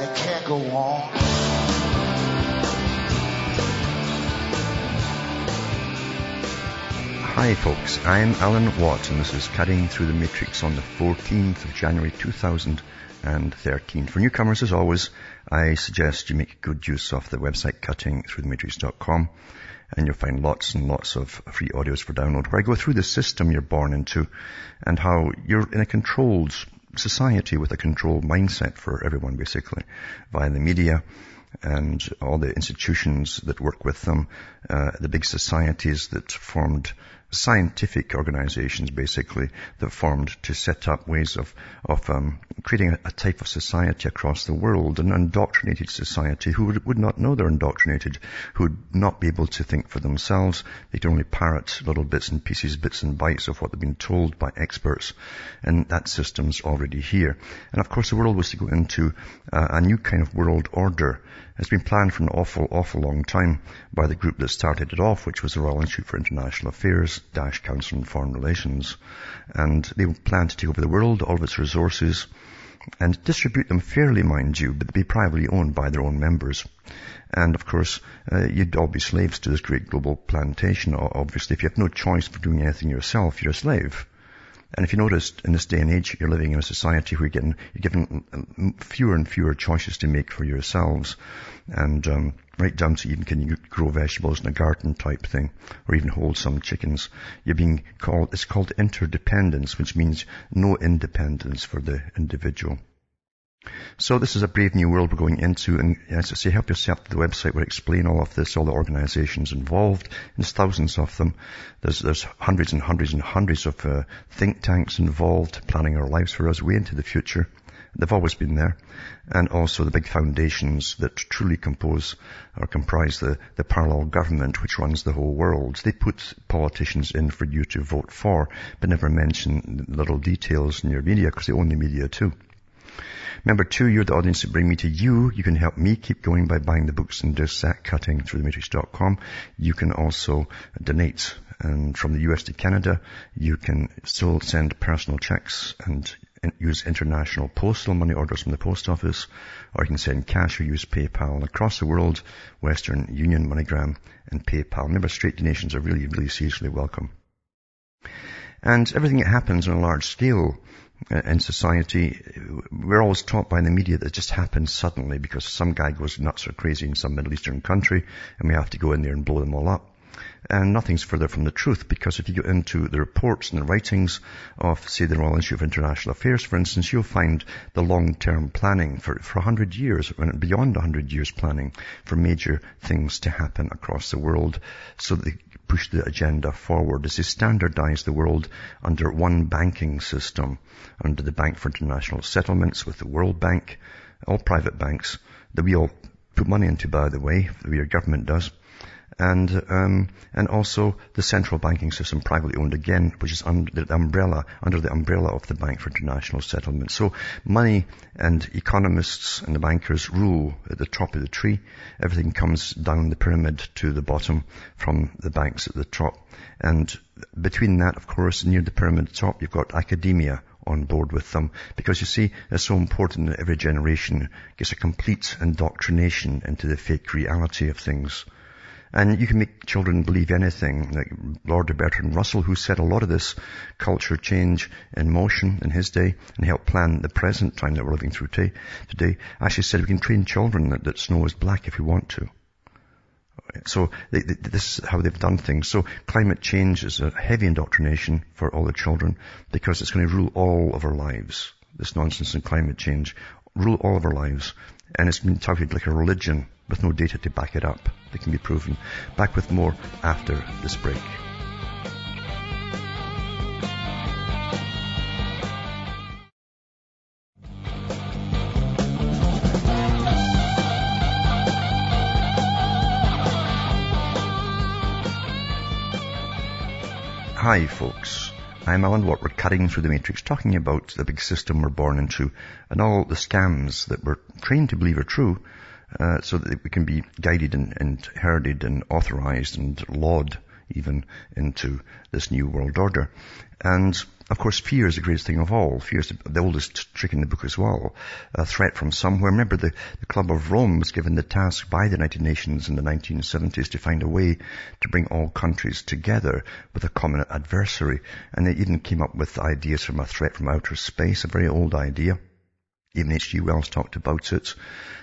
and it can't go on. Hi folks, I'm Alan Watt and this is Cutting Through the Matrix on the 14th of January 2013. For newcomers as always, I suggest you make good use of the website cuttingthroughthematrix.com and you'll find lots and lots of free audios for download where I go through the system you're born into and how you're in a controlled society with a controlled mindset for everyone basically via the media and all the institutions that work with them, uh, the big societies that formed scientific organizations basically that formed to set up ways of, of um, creating a, a, type of society across the world, an indoctrinated society who would, would, not know they're indoctrinated, who would not be able to think for themselves. They can only parrot little bits and pieces, bits and bytes of what they've been told by experts. And that system's already here. And of course the world was to go into uh, a new kind of world order it's been planned for an awful, awful long time by the group that started it off, which was the Royal Institute for International Affairs, Dash Council on Foreign Relations. And they plan to take over the world, all of its resources, and distribute them fairly, mind you, but be privately owned by their own members. And of course, uh, you'd all be slaves to this great global plantation. Obviously, if you have no choice for doing anything yourself, you're a slave. And if you notice, in this day and age, you're living in a society where you're, getting, you're given um, fewer and fewer choices to make for yourselves. And um, right down to even can you grow vegetables in a garden type thing, or even hold some chickens. You're being called, it's called interdependence, which means no independence for the individual. So this is a brave new world we're going into, and as I say, help yourself to the website where I explain all of this, all the organizations involved. There's thousands of them. There's, there's hundreds and hundreds and hundreds of uh, think tanks involved, planning our lives for us way into the future. They've always been there. And also the big foundations that truly compose or comprise the, the parallel government which runs the whole world. They put politicians in for you to vote for, but never mention little details in your media because they own the media too. Remember too, you're the audience that bring me to you. You can help me keep going by buying the books and just that cutting through You can also donate and from the US to Canada, you can still send personal checks and use international postal money orders from the post office, or you can send cash or use PayPal. across the world, Western Union, MoneyGram, and PayPal. Remember, straight donations are really, really seriously welcome. And everything that happens on a large scale Uh, in society, we're always taught by the media that it just happens suddenly because some guy goes nuts or crazy in some Middle Eastern country and we have to go in there and blow them all up. And nothing's further from the truth because if you go into the reports and the writings of, say, the Royal Institute of International Affairs, for instance, you'll find the long-term planning for, for 100 years, and beyond 100 years planning for major things to happen across the world so that push the agenda forward. As they standardize the world under one banking system, under the Bank for International Settlements with the World Bank, all private banks that we all put money into, by the way, the government does and um, and also the central banking system privately owned again, which is under the umbrella under the umbrella of the Bank for International Settlement. So money and economists and the bankers rule at the top of the tree. Everything comes down the pyramid to the bottom from the banks at the top. And between that, of course, near the pyramid top, you've got academia on board with them because you see it's so important that every generation gets a complete indoctrination into the fake reality of things. And you can make children believe anything, like Lord Bertrand Russell, who set a lot of this culture change in motion in his day and helped plan the present time that we're living through today, actually said we can train children that, that snow is black if we want to. So they, they, this is how they've done things. So climate change is a heavy indoctrination for all the children because it's going to rule all of our lives. This nonsense and climate change rule all of our lives. And it's been touted like a religion with no data to back it up that can be proven. Back with more after this break. Hi folks, I'm Alan Watt. We're cutting through the matrix talking about the big system we're born into and all the scams that we're trained to believe are true uh, so that we can be guided and, and herded and authorized and lawed even into this new world order. And of course, fear is the greatest thing of all. Fear is the oldest trick in the book as well. A threat from somewhere. Remember, the, the Club of Rome was given the task by the United Nations in the 1970s to find a way to bring all countries together with a common adversary. And they even came up with ideas from a threat from outer space, a very old idea. Even H.G. Wells talked about it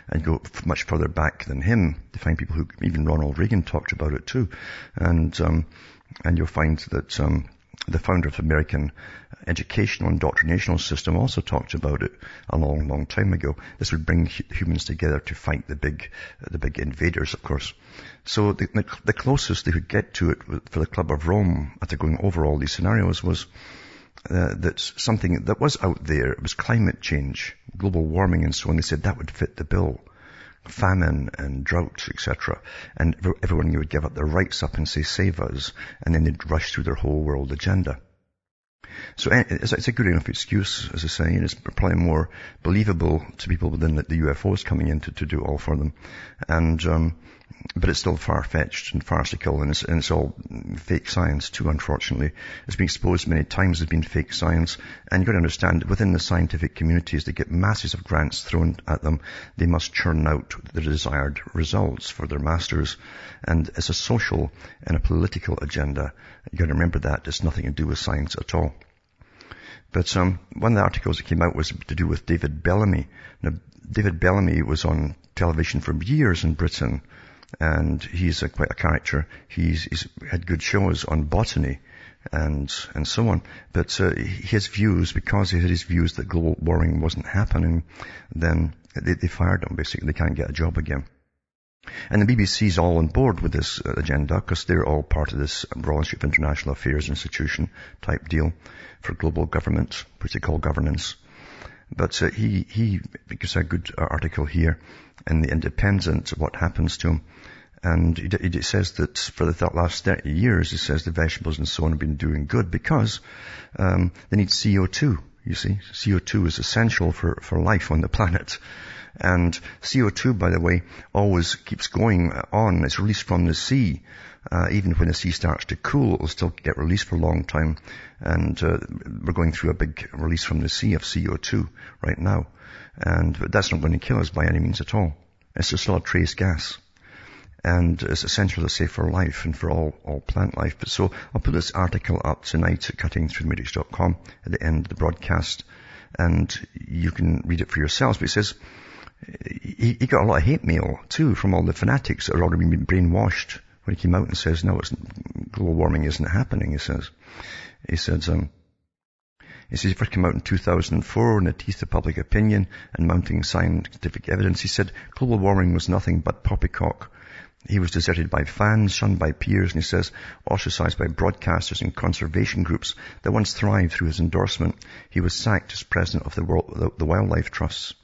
and go much further back than him to find people who, even Ronald Reagan talked about it too. And, um, and you'll find that, um, the founder of the American educational indoctrinational system also talked about it a long, long time ago. This would bring humans together to fight the big, the big invaders, of course. So the, the closest they could get to it for the Club of Rome after going over all these scenarios was uh, that something that was out there, it was climate change, global warming and so on. They said that would fit the bill famine and droughts, etc. And everyone would give up their rights up and say, save us. And then they'd rush through their whole world agenda. So eh, it's a good enough excuse, as I say, and it's probably more believable to people than the UFOs coming in to, to do all for them. And, um, but it's still far-fetched and farcical and it's, and it's, all fake science too, unfortunately. It's been exposed many times as being fake science and you've got to understand within the scientific communities they get masses of grants thrown at them. They must churn out the desired results for their masters and it's a social and a political agenda. You've got to remember that. It's nothing to do with science at all. But um, one of the articles that came out was to do with David Bellamy. Now, David Bellamy was on television for years in Britain and he's a, quite a character. He's, he's had good shows on botany and and so on. But uh, his views, because he had his views that global warming wasn't happening, then they, they fired him. Basically, they can't get a job again. And the BBC's all on board with this uh, agenda because they're all part of this Royal Institute of International Affairs institution type deal for global government, which they call governance. But uh, he, he gives a good article here in The Independent, what happens to him. And it, says that for the last 30 years, it says the vegetables and so on have been doing good because um, they need CO2. You see, CO2 is essential for, for life on the planet. And CO2, by the way, always keeps going on. It's released from the sea. Uh, even when the sea starts to cool, it will still get released for a long time. And uh, we're going through a big release from the sea of CO2 right now. And that's not going to kill us by any means at all. It's just a trace gas and it's essential to say for life and for all, all plant life. But so I'll put this article up tonight at cuttingthroughthematrix.com at the end of the broadcast and you can read it for yourselves. But it says, he, he got a lot of hate mail too from all the fanatics that are already been brainwashed when he came out and says, no, it's, global warming isn't happening, he says. He says, um, he says he first came out in 2004 in the teeth of public opinion and mounting scientific evidence. He said global warming was nothing but poppycock he was deserted by fans, shunned by peers, and he says ostracized by broadcasters and conservation groups that once thrived through his endorsement. He was sacked as president of the, World, the, Wildlife Trusts.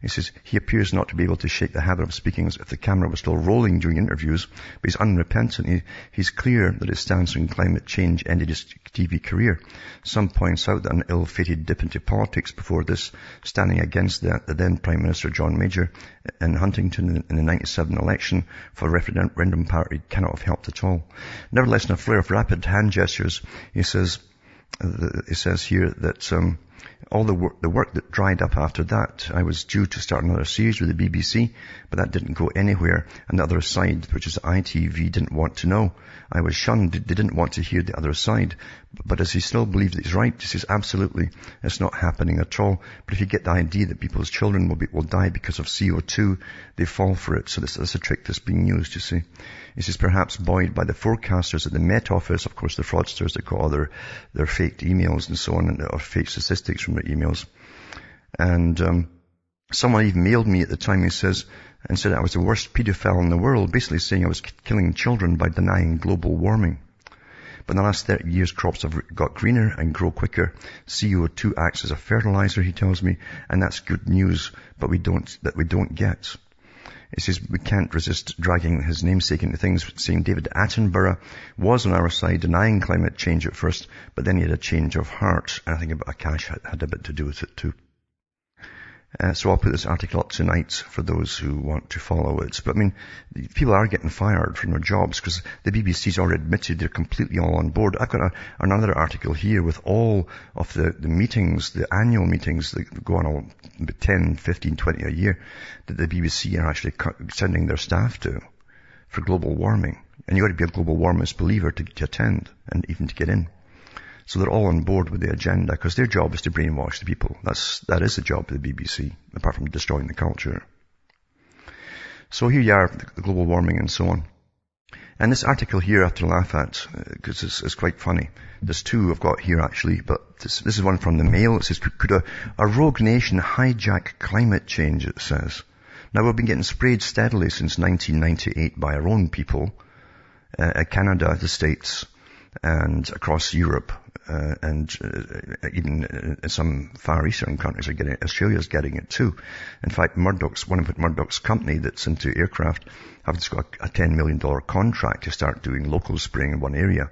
He says he appears not to be able to shake the habit of speaking as if the camera was still rolling during interviews, but he's unrepentant. He, he's clear that his stance on climate change ended his TV career. Some points out that an ill-fated dip into politics before this, standing against the, the then Prime Minister John Major in Huntingdon in the 97 election for referendum party cannot have helped at all. Nevertheless, in a flare of rapid hand gestures, he says, uh, he says here that um, all the work, the work that dried up after that, I was due to start another series with the BBC, but that didn't go anywhere. And the other side, which is ITV, didn't want to know. I was shunned. They didn't want to hear the other side. But as he still believes that he's right, he says, absolutely, it's not happening at all. But if you get the idea that people's children will, be, will die because of CO2, they fall for it. So this, that's a trick that's being used, you see. He says, perhaps buoyed by the forecasters at the Met Office, of course, the fraudsters that got all their, their faked emails and so on, and or fake statistics from their emails. And, um, someone even mailed me at the time, he says, and said I was the worst pedophile in the world, basically saying I was killing children by denying global warming. But in the last 30 years, crops have got greener and grow quicker. CO2 acts as a fertilizer, he tells me, and that's good news, but we don't, that we don't get. He says we can't resist dragging his namesake into things, saying David Attenborough was on our side denying climate change at first, but then he had a change of heart. And I think Akash had, had a bit to do with it too. Uh, so I'll put this article up tonight for those who want to follow it. But I mean, people are getting fired from their jobs because the BBC's already admitted they're completely all on board. I've got a, another article here with all of the, the meetings, the annual meetings that go on all 10, 15, 20 a year that the BBC are actually sending their staff to for global warming. And you've got to be a global warmist believer to, to attend and even to get in. So they're all on board with the agenda because their job is to brainwash the people. That's, that is the job of the BBC, apart from destroying the culture. So here you are, the global warming and so on. And this article here I have to laugh at because uh, it's, it's, quite funny. There's two I've got here actually, but this, this is one from the Mail. It says, could, a, a, rogue nation hijack climate change, it says. Now we've been getting sprayed steadily since 1998 by our own people, uh, Canada, the States, and across Europe uh, and uh, even uh, some Far Eastern countries are getting it. Australia's getting it too. In fact, Murdoch's, one of Murdoch's company that's into aircraft, have just got a $10 million contract to start doing local spraying in one area.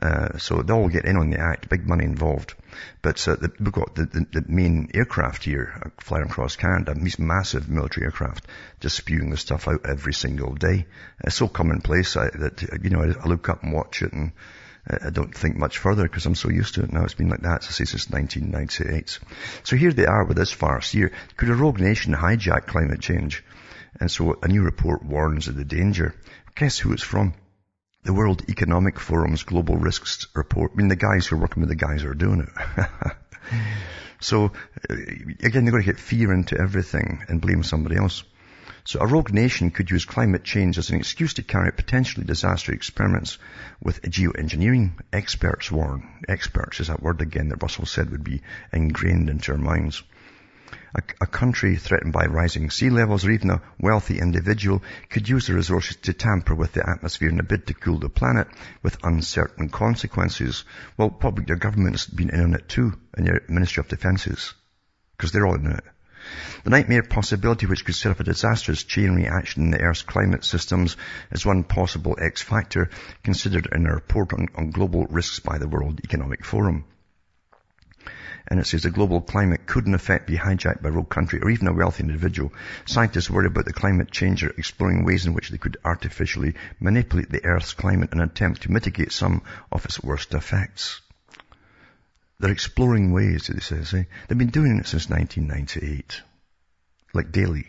Uh, so they'll get in on the act, big money involved. But uh, the, we've got the, the, the, main aircraft here flying across Canada, these massive military aircraft, just spewing the stuff out every single day. It's so commonplace I, that, you know, I, I look up and watch it and I don't think much further because I'm so used to it now. It's been like that since 1998. So here they are with this farce here. Could a rogue nation hijack climate change? And so a new report warns of the danger. Guess who it's from? The World Economic Forum's Global Risks Report. I mean, the guys who are working with the guys who are doing it. so, uh, again, they've got to get fear into everything and blame somebody else. So a rogue nation could use climate change as an excuse to carry out potentially disastrous experiments with geoengineering. Experts warn. Experts is that word again that Russell said would be ingrained into our minds. A, a, country threatened by rising sea levels or even a wealthy individual could use the resources to tamper with the atmosphere in a bid to cool the planet with uncertain consequences. Well, probably your government's been in on it too, and your Ministry of Defences, because they're all in it. The nightmare possibility which could set up a disastrous chain reaction in the Earth's climate systems is one possible X factor considered in a report on, on global risks by the World Economic Forum. And it says the global climate could in effect be hijacked by a rogue country or even a wealthy individual. Scientists worry about the climate change are exploring ways in which they could artificially manipulate the Earth's climate in an attempt to mitigate some of its worst effects. They're exploring ways, they say. Eh? They've been doing it since 1998. Like daily.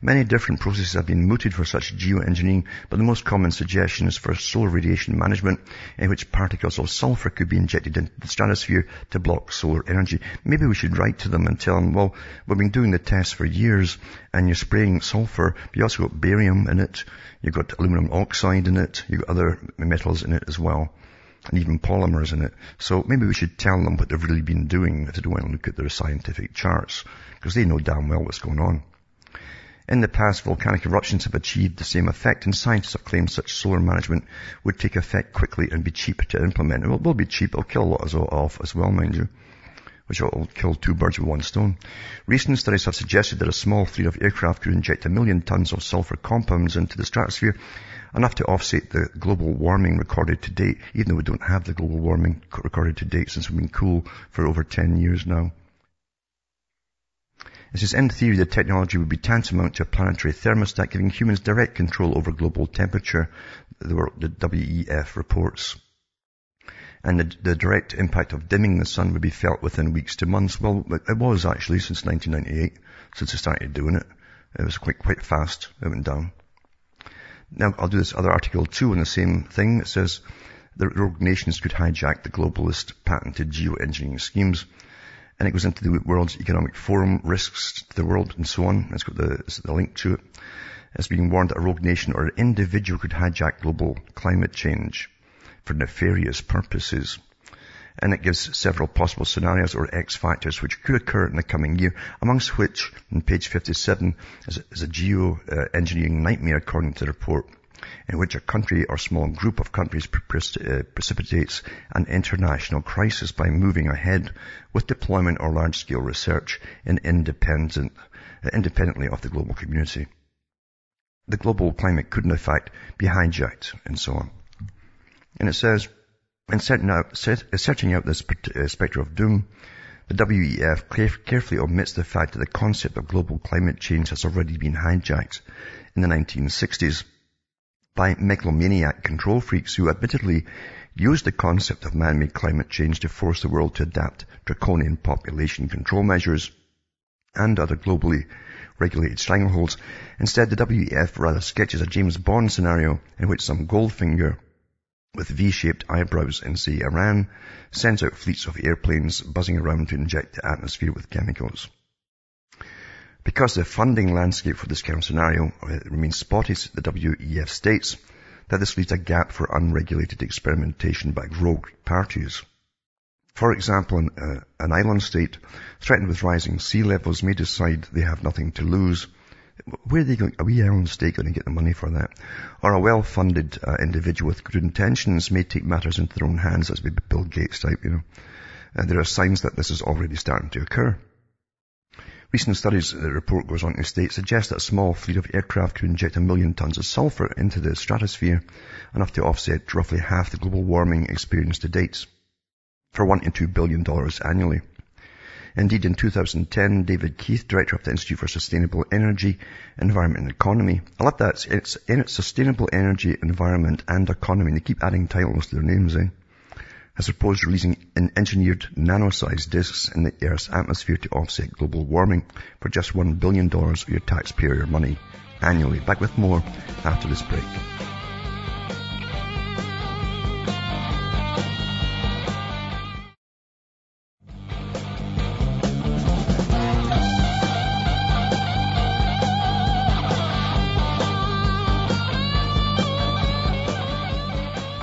Many different processes have been mooted for such geoengineering, but the most common suggestion is for solar radiation management, in which particles of sulfur could be injected into the stratosphere to block solar energy. Maybe we should write to them and tell them, well, we've been doing the tests for years, and you're spraying sulfur, but you also got barium in it, you've got aluminum oxide in it, you've got other metals in it as well and even polymers in it. So maybe we should tell them what they've really been doing if they don't want to look at their scientific charts, because they know damn well what's going on. In the past, volcanic eruptions have achieved the same effect, and scientists have claimed such solar management would take effect quickly and be cheap to implement. It will be cheap. It'll kill a lot off as well, mind you which will kill two birds with one stone. Recent studies have suggested that a small fleet of aircraft could inject a million tons of sulfur compounds into the stratosphere enough to offset the global warming recorded to date, even though we don't have the global warming recorded to date since we've been cool for over 10 years now. It says, in theory, the technology would be tantamount to a planetary thermostat, giving humans direct control over global temperature, the WEF reports. And the, the, direct impact of dimming the sun would be felt within weeks to months. Well, it was actually since 1998, since they started doing it. It was quite, quite fast. It went down. Now, I'll do this other article too on the same thing. It says the rogue nations could hijack the globalist patented geoengineering schemes. And it goes into the World's Economic Forum risks to the world and so on. It's got the, it's the link to it. It's being warned that a rogue nation or an individual could hijack global climate change for nefarious purposes. And it gives several possible scenarios or X factors which could occur in the coming year, amongst which, on page 57, is, is a geo-engineering uh, nightmare according to the report, in which a country or small group of countries uh, precipitates an international crisis by moving ahead with deployment or large-scale research in independent, independently of the global community. the global climate couldn't in fact be hijacked and so on. And it says, in setting out, set, searching out this uh, spectre of doom, the WEF carefully omits the fact that the concept of global climate change has already been hijacked in the 1960s by megalomaniac control freaks who admittedly used the concept of man-made climate change to force the world to adapt draconian population control measures and other globally regulated strangleholds. Instead, the WEF rather sketches a James Bond scenario in which some Goldfinger with V-shaped eyebrows in, say, Iran sends out fleets of airplanes buzzing around to inject the atmosphere with chemicals. Because the funding landscape for this kind of scenario remains spotty, the WEF states that this leaves a gap for unregulated experimentation by rogue parties. For example, an, uh, an island state threatened with rising sea levels may decide they have nothing to lose. Where are they going? A wee island state going to get the money for that? Or a well-funded uh, individual with good intentions may take matters into their own hands, as maybe Bill Gates type, you know. And there are signs that this is already starting to occur. Recent studies, the report goes on to state, suggest that a small fleet of aircraft could inject a million tons of sulfur into the stratosphere, enough to offset roughly half the global warming experienced to date, for one to two billion dollars annually. Indeed, in 2010, David Keith, director of the Institute for Sustainable Energy, Environment and Economy, I love that. It's, it's Sustainable Energy, Environment and Economy. They keep adding titles to their names, eh? has proposed releasing engineered nano-sized disks in the Earth's atmosphere to offset global warming for just $1 billion of your taxpayer money annually. Back with more after this break.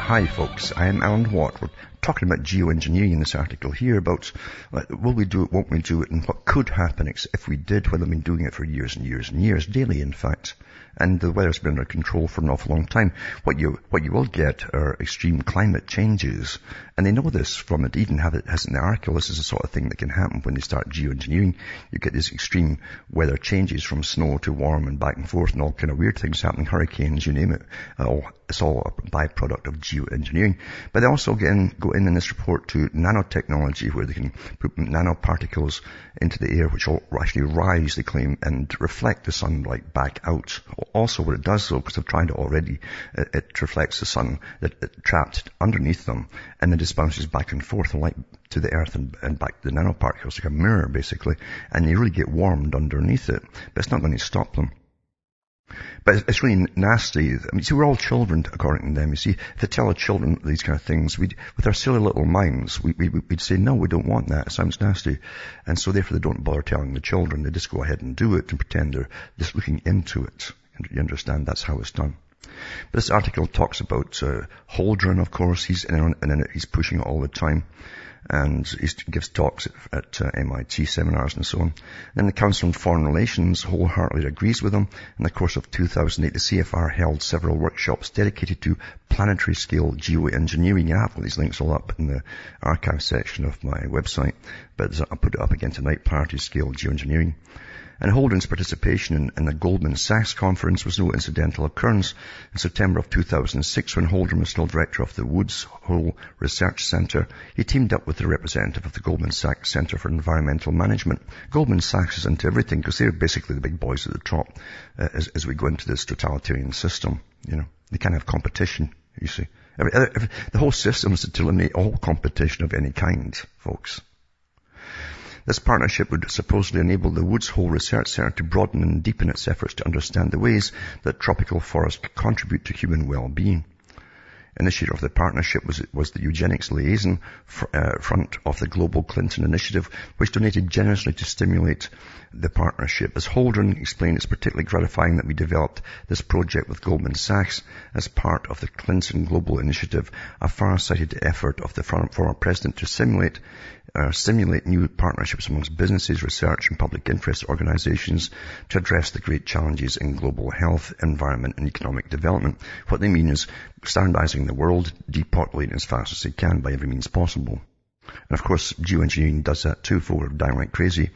Hi folks, I am Alan Watt. Talking about geoengineering in this article here about uh, will we do it, won't we do it, and what could happen if we did, Well, I've been doing it for years and years and years, daily in fact and the weather's been under control for an awful long time. What you, what you will get are extreme climate changes. And they know this from it, even have it has an article. This is the sort of thing that can happen when they start geoengineering. You get these extreme weather changes from snow to warm and back and forth and all kind of weird things happening, hurricanes, you name it. All, it's all a byproduct of geoengineering. But they also get in, go in in this report to nanotechnology where they can put nanoparticles into the air which will actually rise, they claim, and reflect the sunlight back out also what it does though, because I've tried it already, it, it reflects the sun that it trapped underneath them and then just bounces back and forth light to the earth and, and back to the nanoparticles like a mirror basically. And they really get warmed underneath it, but it's not going to stop them. But it's really nasty. I mean, see, we're all children, according to them. You see, if they tell our children these kind of things, we with our silly little minds, we, we, would say, no, we don't want that. It sounds nasty. And so therefore they don't bother telling the children. They just go ahead and do it and pretend they're just looking into it. And You understand? That's how it's done. This article talks about uh, Holdren, of course. He's in, in it. He's pushing it all the time. And he gives talks at, at uh, MIT seminars and so on. Then the Council on Foreign Relations wholeheartedly agrees with him. In the course of 2008, the CFR held several workshops dedicated to planetary scale geoengineering. I have all these links all up in the archive section of my website, but I'll put it up again tonight, planetary scale geoengineering. And Holdren's participation in, in, the Goldman Sachs conference was no incidental occurrence. In September of 2006, when Holdren was still director of the Woods Hole Research Center, he teamed up with a representative of the Goldman Sachs Center for Environmental Management. Goldman Sachs is into everything because they're basically the big boys at the top uh, as, as, we go into this totalitarian system. You know, they can't have competition, you see. Every, every, the whole system is to eliminate all competition of any kind, folks. This partnership would supposedly enable the Woods Hole Research Centre to broaden and deepen its efforts to understand the ways that tropical forests contribute to human well-being. Initiator of the partnership was, was the Eugenics Liaison uh, Front of the Global Clinton Initiative, which donated generously to stimulate the partnership. As Holdren explained, it's particularly gratifying that we developed this project with Goldman Sachs as part of the Clinton Global Initiative, a far-sighted effort of the former president to simulate uh, stimulate new partnerships amongst businesses, research and public interest organizations to address the great challenges in global health, environment and economic development. What they mean is standardizing the world, depopulating as fast as they can by every means possible. And of course, geoengineering does that too, for downright crazy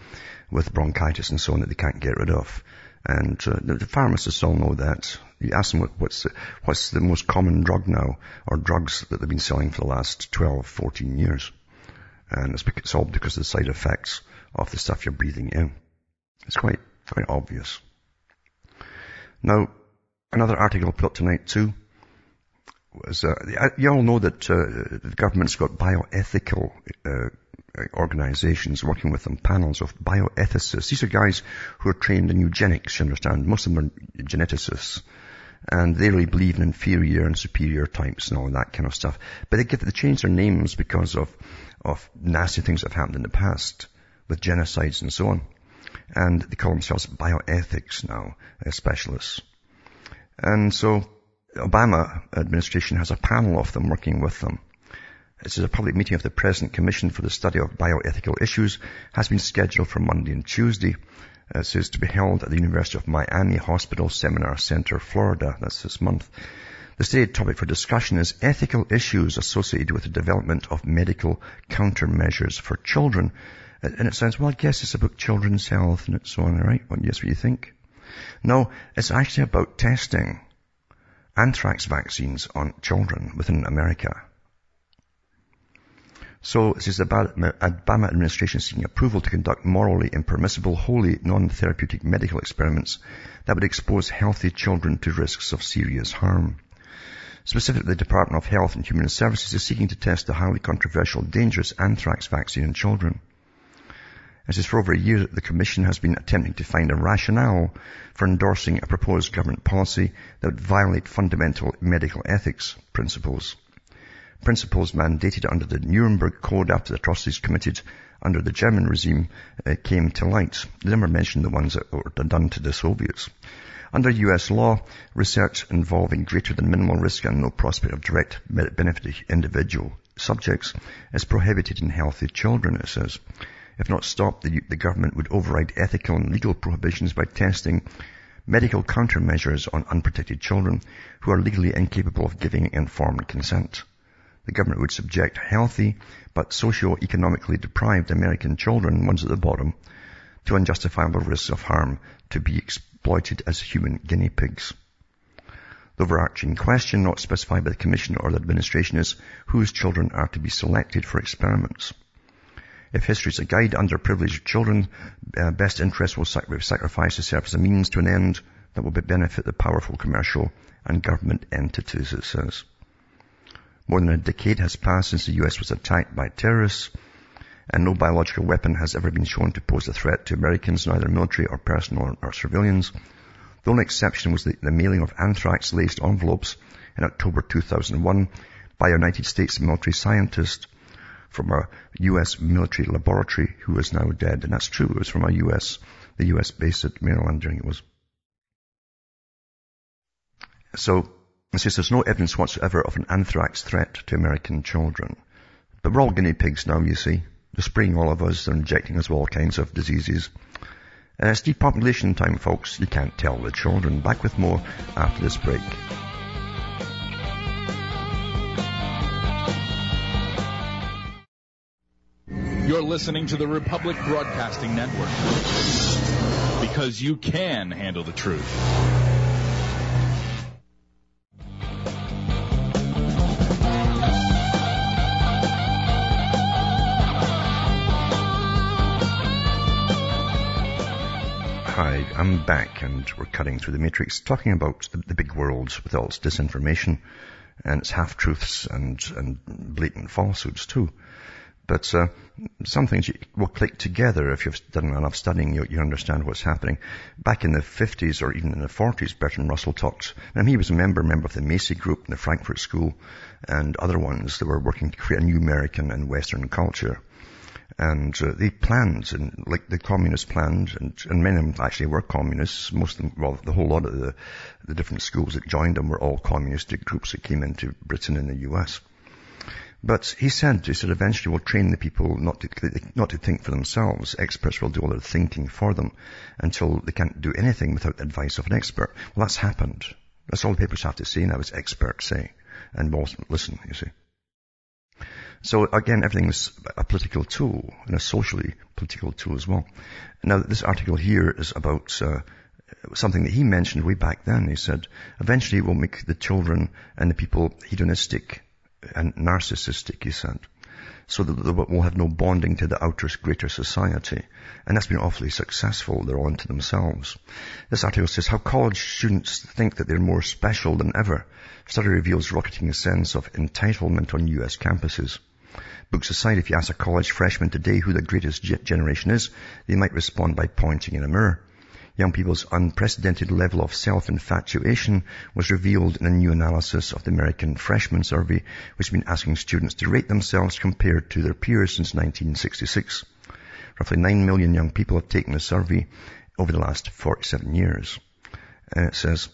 with bronchitis and so on that they can't get rid of. And uh, the, pharmacists all know that. You ask them what, what's, the, what's the most common drug now, or drugs that they've been selling for the last 12, 14 years. And it's, all because of the side effects of the stuff you're breathing in. It's quite, quite obvious. Now, another article I put up tonight too was, uh, you all know that uh, the government's got bioethical uh, organizations working with them, panels of bioethicists. These are guys who are trained in eugenics, you understand. Most of them are geneticists. And they really believe in inferior and superior types and all that kind of stuff. But they get they change their names because of, of nasty things that have happened in the past with genocides and so on. And they call themselves bioethics now, uh, specialists. And so Obama administration has a panel of them working with them. This is a public meeting of the President Commission for the Study of Bioethical Issues has been scheduled for Monday and Tuesday. It says to be held at the University of Miami Hospital Seminar Center, Florida. That's this month. The stated topic for discussion is ethical issues associated with the development of medical countermeasures for children. Uh, and it sounds, well, I guess it's about children's health and so on, right? Well, yes, what do you think? No, it's actually about testing anthrax vaccines on children within America. So this is the Obama administration seeking approval to conduct morally impermissible, wholly non-therapeutic medical experiments that would expose healthy children to risks of serious harm. Specifically, the Department of Health and Human Services is seeking to test the highly controversial, dangerous anthrax vaccine in children. As is for over a year, that the Commission has been attempting to find a rationale for endorsing a proposed government policy that would violate fundamental medical ethics principles principles mandated under the Nuremberg Code after the atrocities committed under the German regime uh, came to light. They never mentioned the ones that were done to the Soviets. Under US law, research involving greater than minimal risk and no prospect of direct benefit to individual subjects is prohibited in healthy children, it says. If not stopped, the, the government would override ethical and legal prohibitions by testing medical countermeasures on unprotected children who are legally incapable of giving informed consent the government would subject healthy but socio-economically deprived American children, ones at the bottom, to unjustifiable risks of harm to be exploited as human guinea pigs. The overarching question not specified by the Commission or the administration is whose children are to be selected for experiments. If history is a guide, underprivileged children, uh, best interests will sacrifice to serve as a means to an end that will benefit the powerful commercial and government entities, it says. More than a decade has passed since the US was attacked by terrorists, and no biological weapon has ever been shown to pose a threat to Americans, neither military or personal or, or civilians. The only exception was the, the mailing of anthrax-laced envelopes in October 2001 by a United States military scientist from a U.S. military laboratory who is now dead. And that's true. It was from a U.S., the U.S. base at Maryland during it was. So it says there's no evidence whatsoever of an anthrax threat to American children. But we're all guinea pigs now, you see. They're spraying all of us. They're injecting us with all kinds of diseases. Uh, it's depopulation time, folks. You can't tell the children. Back with more after this break. You're listening to the Republic Broadcasting Network. Because you can handle the truth. Hi, I'm back and we're cutting through the matrix talking about the, the big world with all its disinformation and its half-truths and, and blatant falsehoods too. But uh, some things will click together if you've done enough studying. You, you, understand what's happening. Back in the 50s or even in the 40s, Bertrand Russell talked, and he was a member, member of the Macy Group and the Frankfurt School and other ones that were working to create a new American and Western culture. And uh, they planned, and like the communists planned, and, and many of them actually were communists. Most of them, well, the whole lot of the, the different schools that joined them were all communistic groups that came into Britain and the US. But he said, he said, eventually we'll train the people not to, not to think for themselves. Experts will do all their thinking for them until they can't do anything without the advice of an expert. Well, that's happened. That's all the papers have to say now is experts say. And we'll listen, you see. So again, everything is a political tool and a socially political tool as well. Now, this article here is about uh, something that he mentioned way back then. He said, eventually it will make the children and the people hedonistic and narcissistic, he said. So that we'll have no bonding to the outer greater society. And that's been awfully successful. They're on to themselves. This article says how college students think that they're more special than ever. Study reveals rocketing sense of entitlement on US campuses. Books aside, if you ask a college freshman today who the greatest generation is, they might respond by pointing in a mirror. Young people's unprecedented level of self-infatuation was revealed in a new analysis of the American Freshman Survey, which has been asking students to rate themselves compared to their peers since 1966. Roughly 9 million young people have taken the survey over the last 47 years. And it says,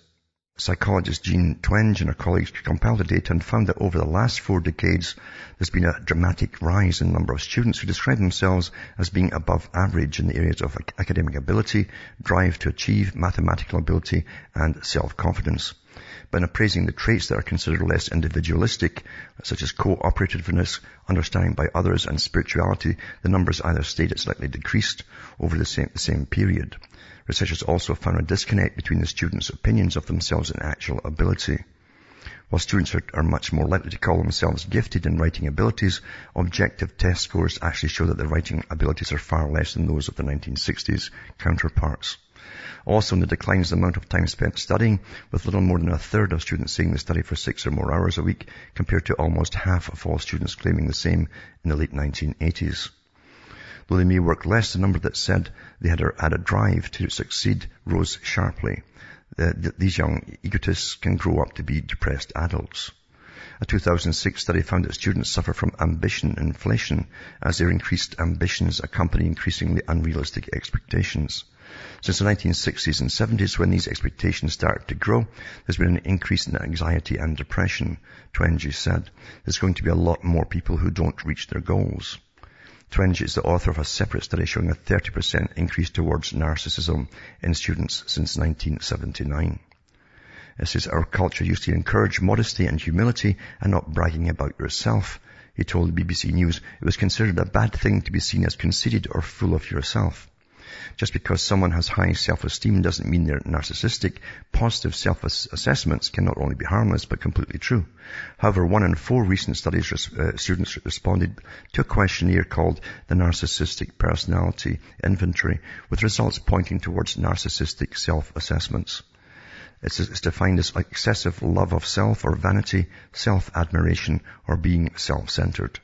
Psychologist Jean Twenge and her colleagues compiled the data and found that over the last four decades, there's been a dramatic rise in the number of students who describe themselves as being above average in the areas of academic ability, drive to achieve, mathematical ability, and self-confidence. But in appraising the traits that are considered less individualistic, such as cooperativeness, understanding by others, and spirituality, the numbers either stayed or slightly decreased over the same, the same period. Researchers also found a disconnect between the students' opinions of themselves and actual ability. While students are, are, much more likely to call themselves gifted in writing abilities, objective test scores actually show that their writing abilities are far less than those of the 1960s counterparts. Also in the decline is the amount of time spent studying, with little more than a third of students saying they study for six or more hours a week, compared to almost half of all students claiming the same in the late 1980s. Though they may work less, the number that said they had a, had a drive to succeed rose sharply. The, these young egotists can grow up to be depressed adults. A 2006 study found that students suffer from ambition inflation as their increased ambitions accompany increasingly unrealistic expectations. Since the 1960s and 70s when these expectations started to grow, there's been an increase in anxiety and depression, Twenge said. There's going to be a lot more people who don't reach their goals. Twenge is the author of a separate study showing a 30% increase towards narcissism in students since 1979. It says our culture used to encourage modesty and humility and not bragging about yourself. He told BBC News it was considered a bad thing to be seen as conceited or full of yourself. Just because someone has high self-esteem doesn't mean they're narcissistic. Positive self-assessments can not only be harmless, but completely true. However, one in four recent studies, uh, students responded to a questionnaire called the Narcissistic Personality Inventory, with results pointing towards narcissistic self-assessments. It's, it's defined as excessive love of self or vanity, self-admiration, or being self-centered.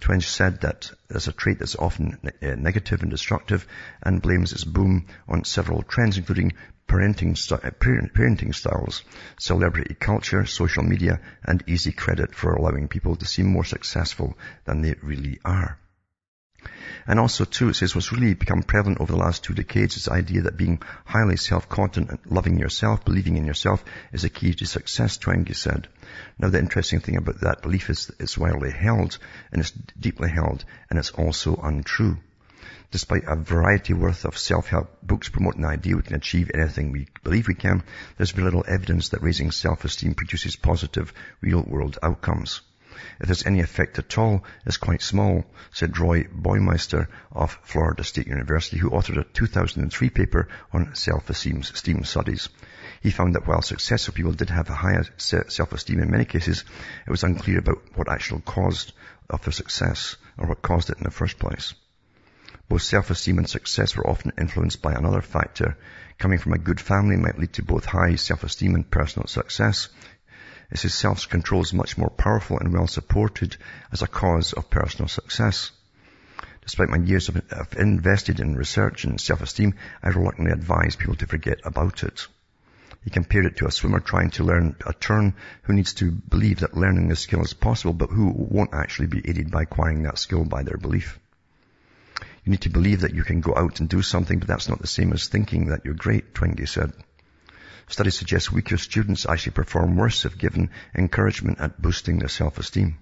Twenge said that there's a trait that's often uh, negative and destructive and blames its boom on several trends, including parenting, uh, parenting styles, celebrity culture, social media, and easy credit for allowing people to seem more successful than they really are. And also too, it says what's really become prevalent over the last two decades is the idea that being highly self-confident, and loving yourself, believing in yourself is a key to success, Twenge said. Now the interesting thing about that belief is it's widely held and it's deeply held and it's also untrue. Despite a variety worth of self-help books promoting the idea we can achieve anything we believe we can, there's very little evidence that raising self-esteem produces positive real-world outcomes. If there's any effect at all, it's quite small, said Roy Baumeister of Florida State University, who authored a 2003 paper on self-esteem studies. He found that while successful people did have a higher self-esteem in many cases, it was unclear about what actually caused of their success or what caused it in the first place. Both self-esteem and success were often influenced by another factor. Coming from a good family might lead to both high self-esteem and personal success. It says self-control is much more powerful and well supported as a cause of personal success. Despite my years of, invested in research and self-esteem, I reluctantly advise people to forget about it. He compared it to a swimmer trying to learn a turn who needs to believe that learning this skill is possible, but who won't actually be aided by acquiring that skill by their belief. You need to believe that you can go out and do something, but that's not the same as thinking that you're great, Twenge said. Studies suggest weaker students actually perform worse if given encouragement at boosting their self-esteem.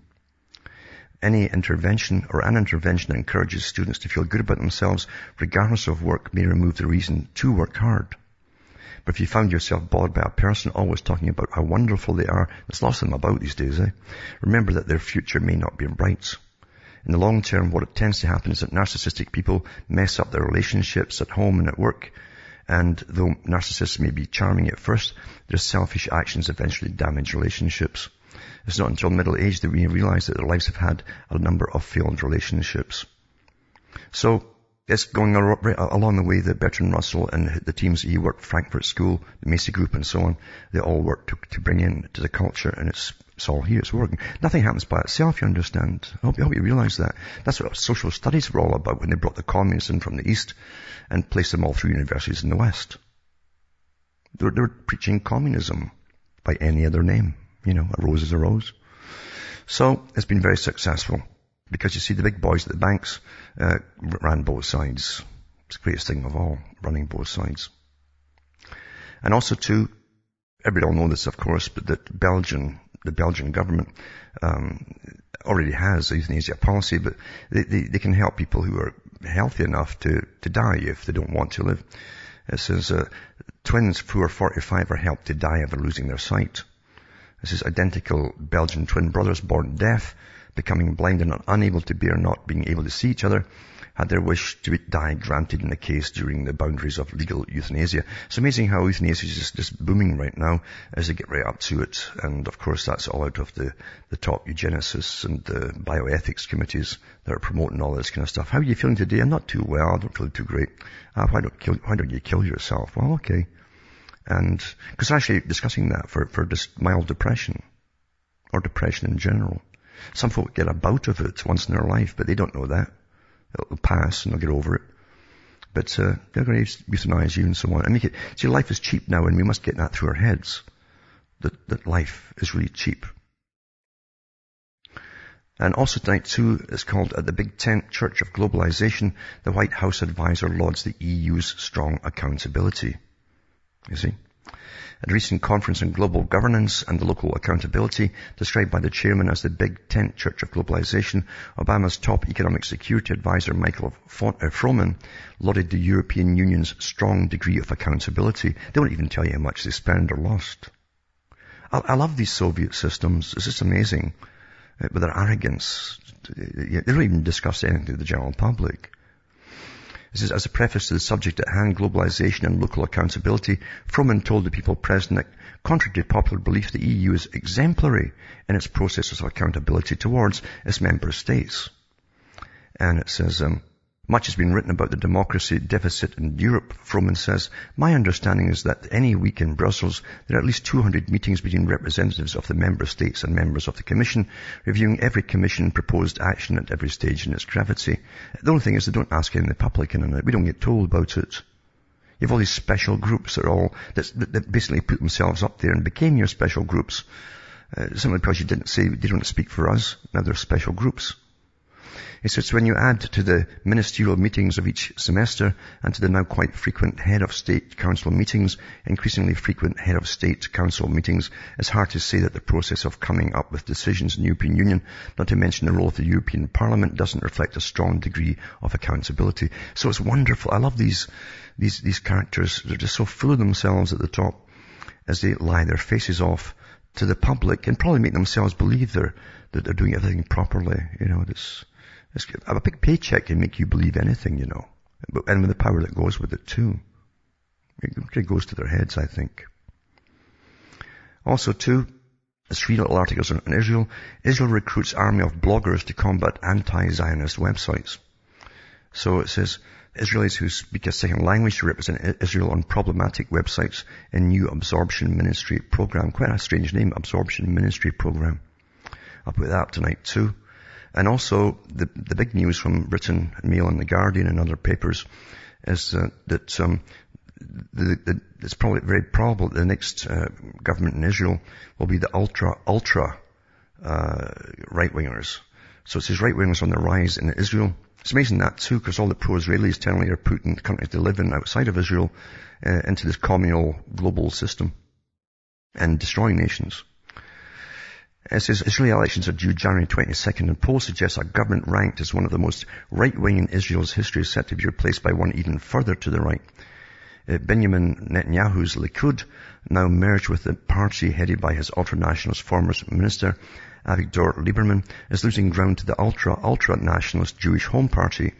Any intervention or an intervention that encourages students to feel good about themselves, regardless of work, may remove the reason to work hard. But if you found yourself bothered by a person always talking about how wonderful they are, there's lots of them about these days, eh? Remember that their future may not be bright. In the long term, what it tends to happen is that narcissistic people mess up their relationships at home and at work And though narcissists may be charming at first, their selfish actions eventually damage relationships. It's not until middle age that we realize that their lives have had a number of failed relationships. So it's going along the way that Bertrand Russell and the teams he worked, Frankfurt School, the Macy Group and so on, they all worked to, to bring in to the culture and it's, it's all here, it's working. Nothing happens by itself, you understand. I hope, I hope you realize that. That's what social studies were all about when they brought the communists in from the East and placed them all through universities in the West. They were, they preaching communism by any other name. You know, a rose is a rose. So it's been very successful. Because you see, the big boys at the banks uh, ran both sides. It's the greatest thing of all, running both sides. And also too, everybody all know this, of course, but that Belgian, the Belgian government um, already has euthanasia policy, but they, they, they, can help people who are healthy enough to, to die if they don't want to live. It says uh, twins who are 45 are helped to die after losing their sight. This is identical Belgian twin brothers born deaf becoming blind and unable to bear not being able to see each other, had their wish to die granted in the case during the boundaries of legal euthanasia. It's amazing how euthanasia is just, just booming right now as they get right up to it. And of course that's all out of the, the top eugenicists and the bioethics committees that are promoting all this kind of stuff. How are you feeling today? I'm not too well. I don't feel too great. Uh, why don't kill, why don't you kill yourself? Well, okay. And, cause actually discussing that for, for just mild depression or depression in general. Some folk get a bout of it once in their life, but they don't know that. It'll pass and they'll get over it. But uh, they're going to euthanize you and so on. And make it, see, life is cheap now and we must get that through our heads. That, that life is really cheap. And also tonight too, is called at the Big Tent Church of Globalization, the White House advisor lauds the EU's strong accountability. You see? At a recent conference on global governance and the local accountability, described by the chairman as the Big Tent Church of Globalization, Obama's top economic security advisor Michael uh, Froman lauded the European Union's strong degree of accountability. They won't even tell you how much they spend or lost. I, I love these Soviet systems. It's just amazing. Uh, with their arrogance, they don't even discuss anything with the general public. This is as a preface to the subject at hand, globalization and local accountability. Froman told the people present that, contrary to popular belief, the EU is exemplary in its processes of accountability towards its member states. And it says, um, much has been written about the democracy deficit in Europe, Froman says. My understanding is that any week in Brussels, there are at least 200 meetings between representatives of the member states and members of the Commission, reviewing every Commission proposed action at every stage in its gravity. The only thing is they don't ask any of the public in it. We don't get told about it. You have all these special groups that are all, that, that basically put themselves up there and became your special groups. Uh, simply because you didn't say, they don't speak for us. Now they're special groups. He says when you add to the ministerial meetings of each semester and to the now quite frequent head of state council meetings, increasingly frequent head of state council meetings, it's hard to say that the process of coming up with decisions in the European Union, not to mention the role of the European Parliament, doesn't reflect a strong degree of accountability. So it's wonderful. I love these, these, these characters. They're just so full of themselves at the top as they lie their faces off to the public and probably make themselves believe they're, that they're doing everything properly. You know, this, a big paycheck can make you believe anything, you know. But, And with the power that goes with it too. It goes to their heads, I think. Also too, there's three little articles on Israel. Israel recruits army of bloggers to combat anti-Zionist websites. So it says, Israelis who speak a second language to represent Israel on problematic websites in new absorption ministry program. Quite a strange name, absorption ministry program. I'll put that up tonight too. And also, the, the big news from Britain, Mail and The Guardian and other papers is uh, that um, the, the, it's probably very probable that the next uh, government in Israel will be the ultra, ultra uh, right-wingers. So it says right-wingers on the rise in Israel. It's amazing that too, because all the pro-Israelis generally are putting the countries they live in outside of Israel uh, into this communal global system and destroying nations. It says Israeli elections are due January 22nd and polls suggest a government ranked as one of the most right-wing in Israel's history is set to be replaced by one even further to the right. Uh, Benjamin Netanyahu's Likud now merged with the party headed by his ultra-nationalist former minister Avigdor Lieberman is losing ground to the ultra-ultra-nationalist Jewish Home Party.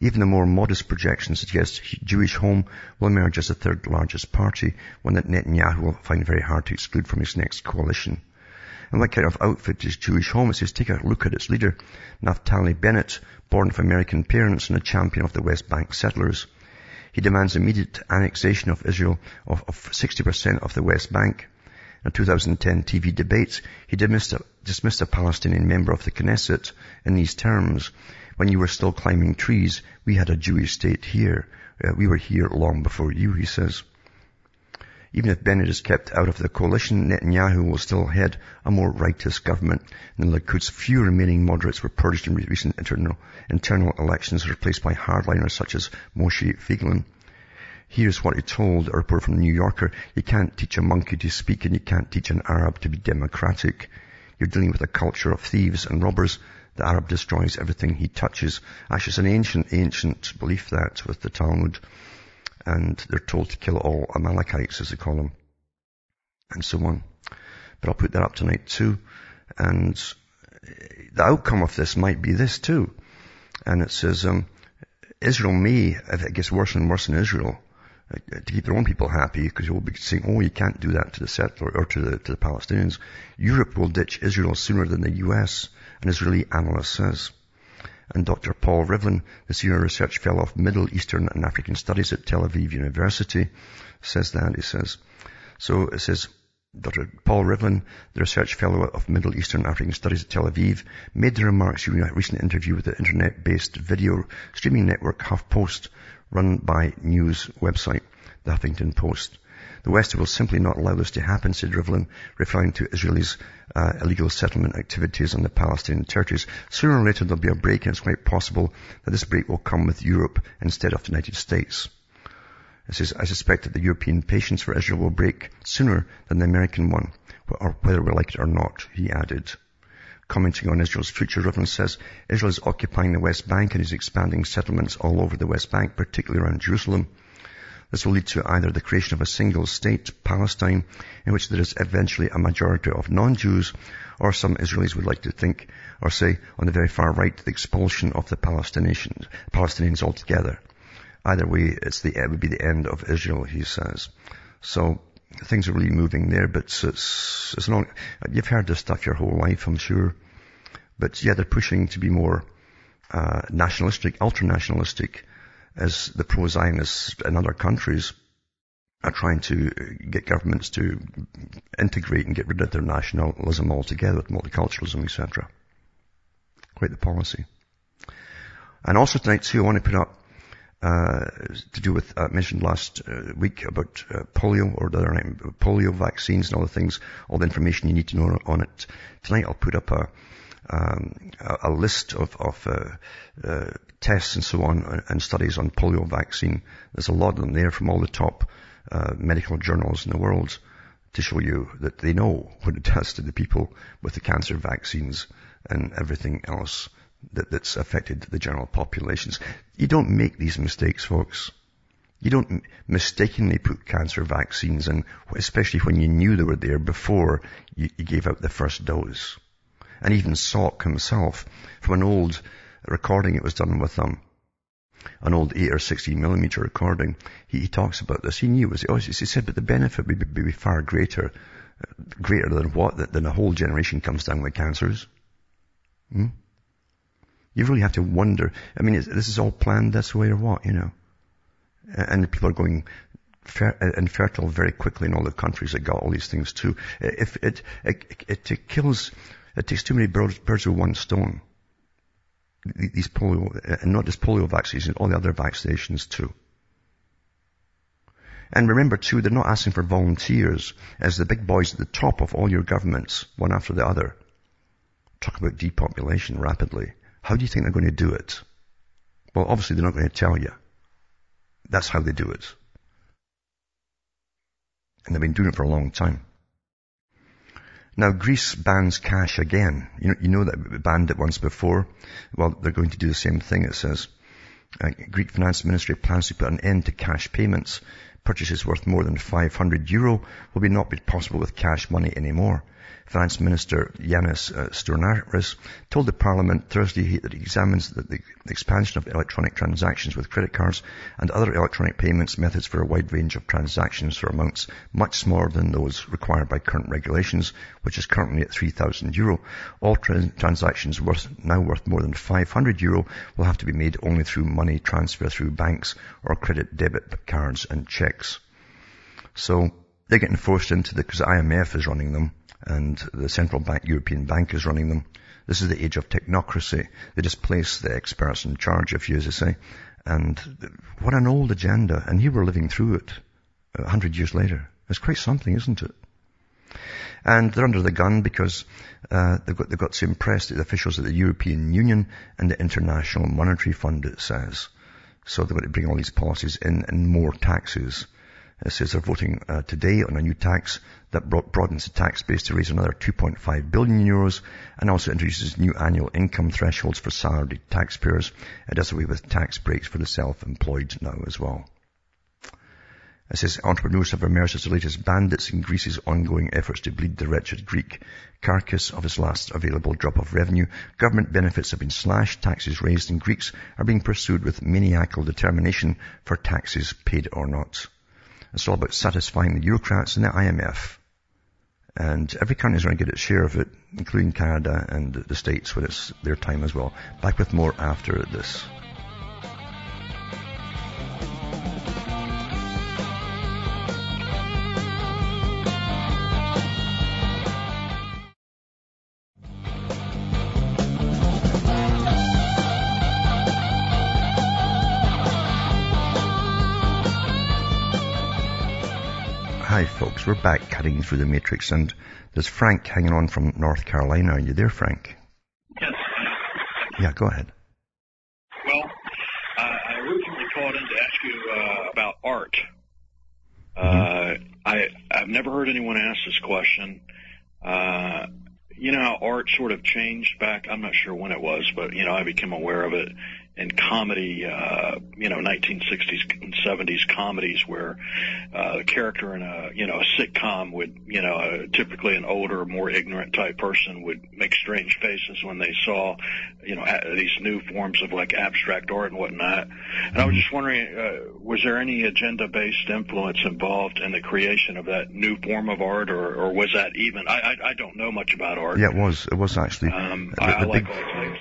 Even the more modest projections suggest Jewish Home will emerge as the third largest party, one that Netanyahu will find very hard to exclude from his next coalition. And what kind of outfit is Jewish Home? It says, take a look at its leader, Naftali Bennett, born of American parents and a champion of the West Bank settlers. He demands immediate annexation of Israel of, of 60% of the West Bank. In 2010 TV debates, he dismissed a, dismissed a Palestinian member of the Knesset in these terms. When you were still climbing trees, we had a Jewish state here. Uh, we were here long before you, he says. Even if Bennett is kept out of the coalition, Netanyahu will still head a more righteous government. And the Likud's few remaining moderates were purged in recent internal, internal elections, replaced by hardliners such as Moshe Feiglin. Here's what he told a reporter from the New Yorker. You can't teach a monkey to speak and you can't teach an Arab to be democratic. You're dealing with a culture of thieves and robbers the Arab destroys everything he touches. Actually, it's an ancient, ancient belief that with the Talmud. And they're told to kill all Amalekites, as they call them. And so on. But I'll put that up tonight too. And the outcome of this might be this too. And it says, um, Israel may, if it gets worse and worse in Israel, uh, to keep their own people happy, because you'll be saying, oh, you can't do that to the settler or to the, to the Palestinians. Europe will ditch Israel sooner than the US an Israeli analyst says. And Dr. Paul Rivlin, the Senior Research Fellow of Middle Eastern and African Studies at Tel Aviv University, says that. He says, so it says, Dr. Paul Rivlin, the Research Fellow of Middle Eastern African Studies at Tel Aviv, made the remarks during a recent interview with the internet-based video streaming network HuffPost, run by news website, the Huffington Post. The West will simply not allow this to happen, said Rivlin, referring to Israel's uh, illegal settlement activities on the Palestinian territories. Sooner or later there'll be a break and it's quite possible that this break will come with Europe instead of the United States. Says, I suspect that the European patience for Israel will break sooner than the American one, or whether we like it or not, he added. Commenting on Israel's future, Rivlin says, Israel is occupying the West Bank and is expanding settlements all over the West Bank, particularly around Jerusalem. This will lead to either the creation of a single state, Palestine, in which there is eventually a majority of non-Jews, or some Israelis would like to think, or say, on the very far right, the expulsion of the Palestinians, Palestinians altogether. Either way, it's the, it would be the end of Israel, he says. So, things are really moving there, but it's, it's, not, you've heard this stuff your whole life, I'm sure. But yeah, they're pushing to be more, uh, nationalistic, ultra-nationalistic, as the pro-Zionists in other countries are trying to get governments to integrate and get rid of their nationalism altogether multiculturalism, etc. Quite the policy. And also tonight too, I want to put up uh, to do with uh, mentioned last uh, week about uh, polio or the other night, polio vaccines and all the things, all the information you need to know on it. Tonight I'll put up a um, a, a, list of, of uh, uh, tests and so on and studies on polio vaccine. There's a lot of them there from all the top uh, medical journals in the world to show you that they know what it does to the people with the cancer vaccines and everything else that, that's affected the general populations. You don't make these mistakes, folks. You don't mistakenly put cancer vaccines in, especially when you knew they were there before you, you gave out the first dose and even Salk himself from an old recording it was done with um, an old 8 or 16 millimeter recording. He, he talks about this. He knew it was, he said, but the benefit would be, be far greater, greater than what? Than a whole generation comes down with cancers. Hmm? You really have to wonder. I mean, this is all planned this way or what, you know? And people are going fer- infertile very quickly in all the countries that got all these things too. If it, it, it, it kills it takes too many birds, with one stone. These polio, and not just polio vaccines, all the other vaccinations too. And remember too, they're not asking for volunteers as the big boys at the top of all your governments, one after the other, talk about depopulation rapidly. How do you think they're going to do it? Well, obviously they're not going to tell you. That's how they do it. And they've been doing it for a long time. Now Greece bans cash again. You know, you know that it banned it once before. Well, they're going to do the same thing, it says. Uh, Greek finance ministry plans to put an end to cash payments. Purchases worth more than 500 euro will be not be possible with cash money anymore. Finance Minister Yanis uh, Stournaras told the Parliament Thursday that he examines the, the, expansion of electronic transactions with credit cards and other electronic payments methods for a wide range of transactions for amounts much smaller than those required by current regulations, which is currently at 3,000 euro. All tra- transactions worth, now worth more than 500 euro will have to be made only through money transfer through banks or credit debit cards and checks. So they're getting forced into the, because IMF is running them and the central bank, European Bank is running them. This is the age of technocracy. They just place the experts in charge, if you as I say. And what an old agenda. And here we're living through it a hundred years later. It's quite something, isn't it? And they're under the gun because uh, they've, got, they've got to impress the officials of the European Union and the International Monetary Fund, it says. So they're going to bring all these policies in and more taxes. It says they're voting uh, today on a new tax that broadens the tax base to raise another 2.5 billion euros and also introduces new annual income thresholds for salaried taxpayers. It does away with tax breaks for the self-employed now as well. It says entrepreneurs have emerged as the latest bandits in Greece's ongoing efforts to bleed the wretched Greek carcass of its last available drop of revenue. Government benefits have been slashed, taxes raised, and Greeks are being pursued with maniacal determination for taxes paid or not. It's all about satisfying the bureaucrats and the IMF. And every country is going to get its share of it, including Canada and the States when it's their time as well. Back with more after this. We're back cutting through the matrix and there's Frank hanging on from North Carolina. Are you there, Frank? Yes. Yeah, go ahead. Well, I originally called in to ask you uh, about art. Mm-hmm. Uh, I, I've never heard anyone ask this question. Uh, you know how art sort of changed back, I'm not sure when it was, but you know, I became aware of it in comedy, uh, you know, 1960s and 70s comedies where uh, a character in a, you know, a sitcom would, you know, uh, typically an older, more ignorant type person would make strange faces when they saw, you know, a- these new forms of like abstract art and whatnot. And I was just wondering, uh, was there any agenda-based influence involved in the creation of that new form of art, or, or was that even? I, I I don't know much about art. Yeah, it was. It was actually. Um, I, I the like big, all things.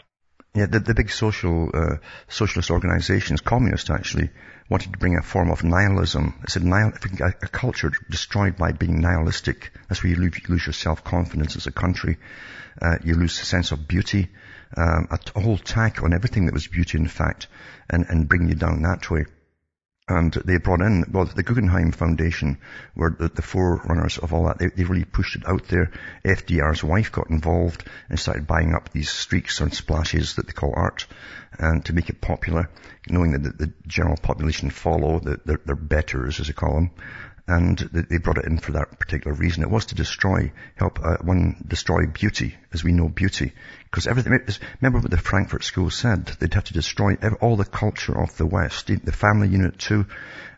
Yeah, the, the big social, uh, socialist organizations, communist actually, wanted to bring a form of nihilism. It said nihil, you a culture destroyed by being nihilistic, that's where you lose, lose your self-confidence as a country. Uh, you lose a sense of beauty, um, a, a whole tack on everything that was beauty in fact, and, and bring you down that way. And they brought in, well, the Guggenheim Foundation were the, the forerunners of all that. They, they really pushed it out there. FDR's wife got involved and started buying up these streaks and splashes that they call art and to make it popular, knowing that the, the general population follow, the, they're, they're betters, as they call them. And they they brought it in for that particular reason. It was to destroy, help uh, one destroy beauty, as we know beauty. Because everything, remember what the Frankfurt School said? They'd have to destroy all the culture of the West, the family unit too,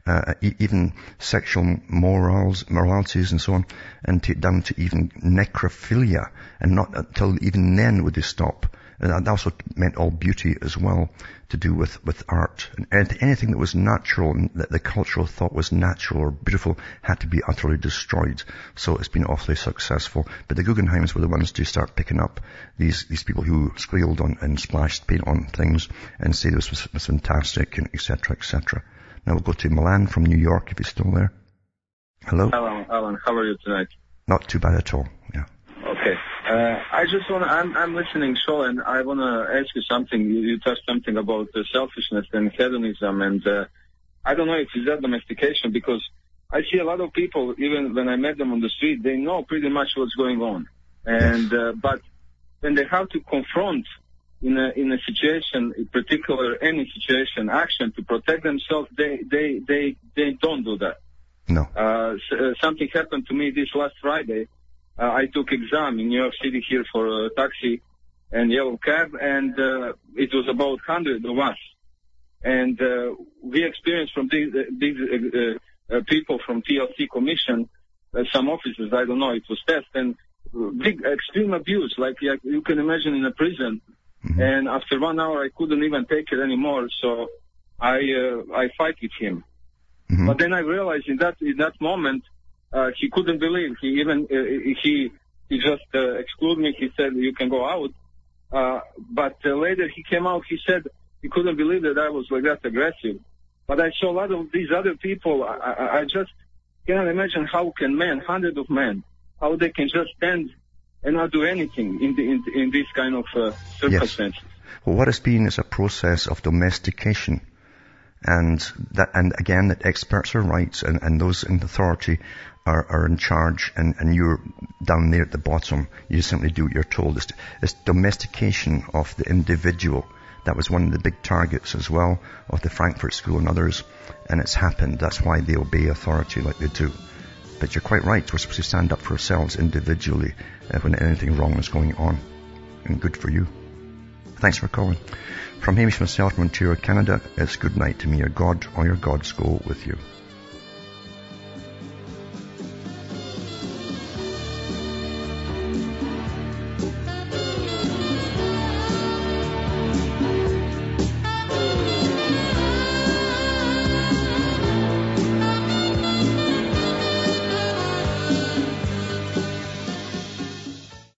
uh, even sexual morals, moralities and so on, and take down to even necrophilia. And not until even then would they stop. And that also meant all beauty as well to do with, with art. And anything that was natural that the cultural thought was natural or beautiful had to be utterly destroyed. So it's been awfully successful. But the Guggenheims were the ones to start picking up these, these people who squealed on and splashed paint on things and say this was, was fantastic and et cetera, et cetera. Now we'll go to Milan from New York if he's still there. Hello? Alan, Alan, how are you tonight? Not too bad at all. Yeah. Uh, I just want to, I'm, I'm listening show and I want to ask you something. You, you touched something about uh, selfishness and hedonism and, uh, I don't know if it's that domestication because I see a lot of people, even when I met them on the street, they know pretty much what's going on. And, uh, but when they have to confront in a, in a situation, in particular, any situation, action to protect themselves, they, they, they, they don't do that. No. Uh, s- uh, something happened to me this last Friday. Uh, I took exam in New York City here for a taxi and yellow cab, and uh, it was about hundred of us. And uh, we experienced from these, these uh, uh, people from TLC Commission, uh, some officers, I don't know, it was test, and big extreme abuse, like, like you can imagine in a prison. Mm-hmm. And after one hour, I couldn't even take it anymore, so I uh, I fight with him. Mhm. But then I realized in that in that moment, uh, he couldn't believe. He even uh, he he just uh, excluded me. He said you can go out. Uh, but uh, later he came out. He said he couldn't believe that I was like that aggressive. But I saw a lot of these other people. I, I, I just cannot imagine how can men, hundreds of men, how they can just stand and not do anything in the, in, in this kind of uh, circumstances. Well, what it's been is a process of domestication. And that, and again, that experts are right and, and those in authority are, are in charge and, and you're down there at the bottom. You simply do what you're told. It's, it's domestication of the individual. That was one of the big targets as well of the Frankfurt School and others. And it's happened. That's why they obey authority like they do. But you're quite right. We're supposed to stand up for ourselves individually uh, when anything wrong is going on. And good for you. Thanks for calling. From Hamish myself Ontario, Canada, it's good night to me. Your God or your gods go with you.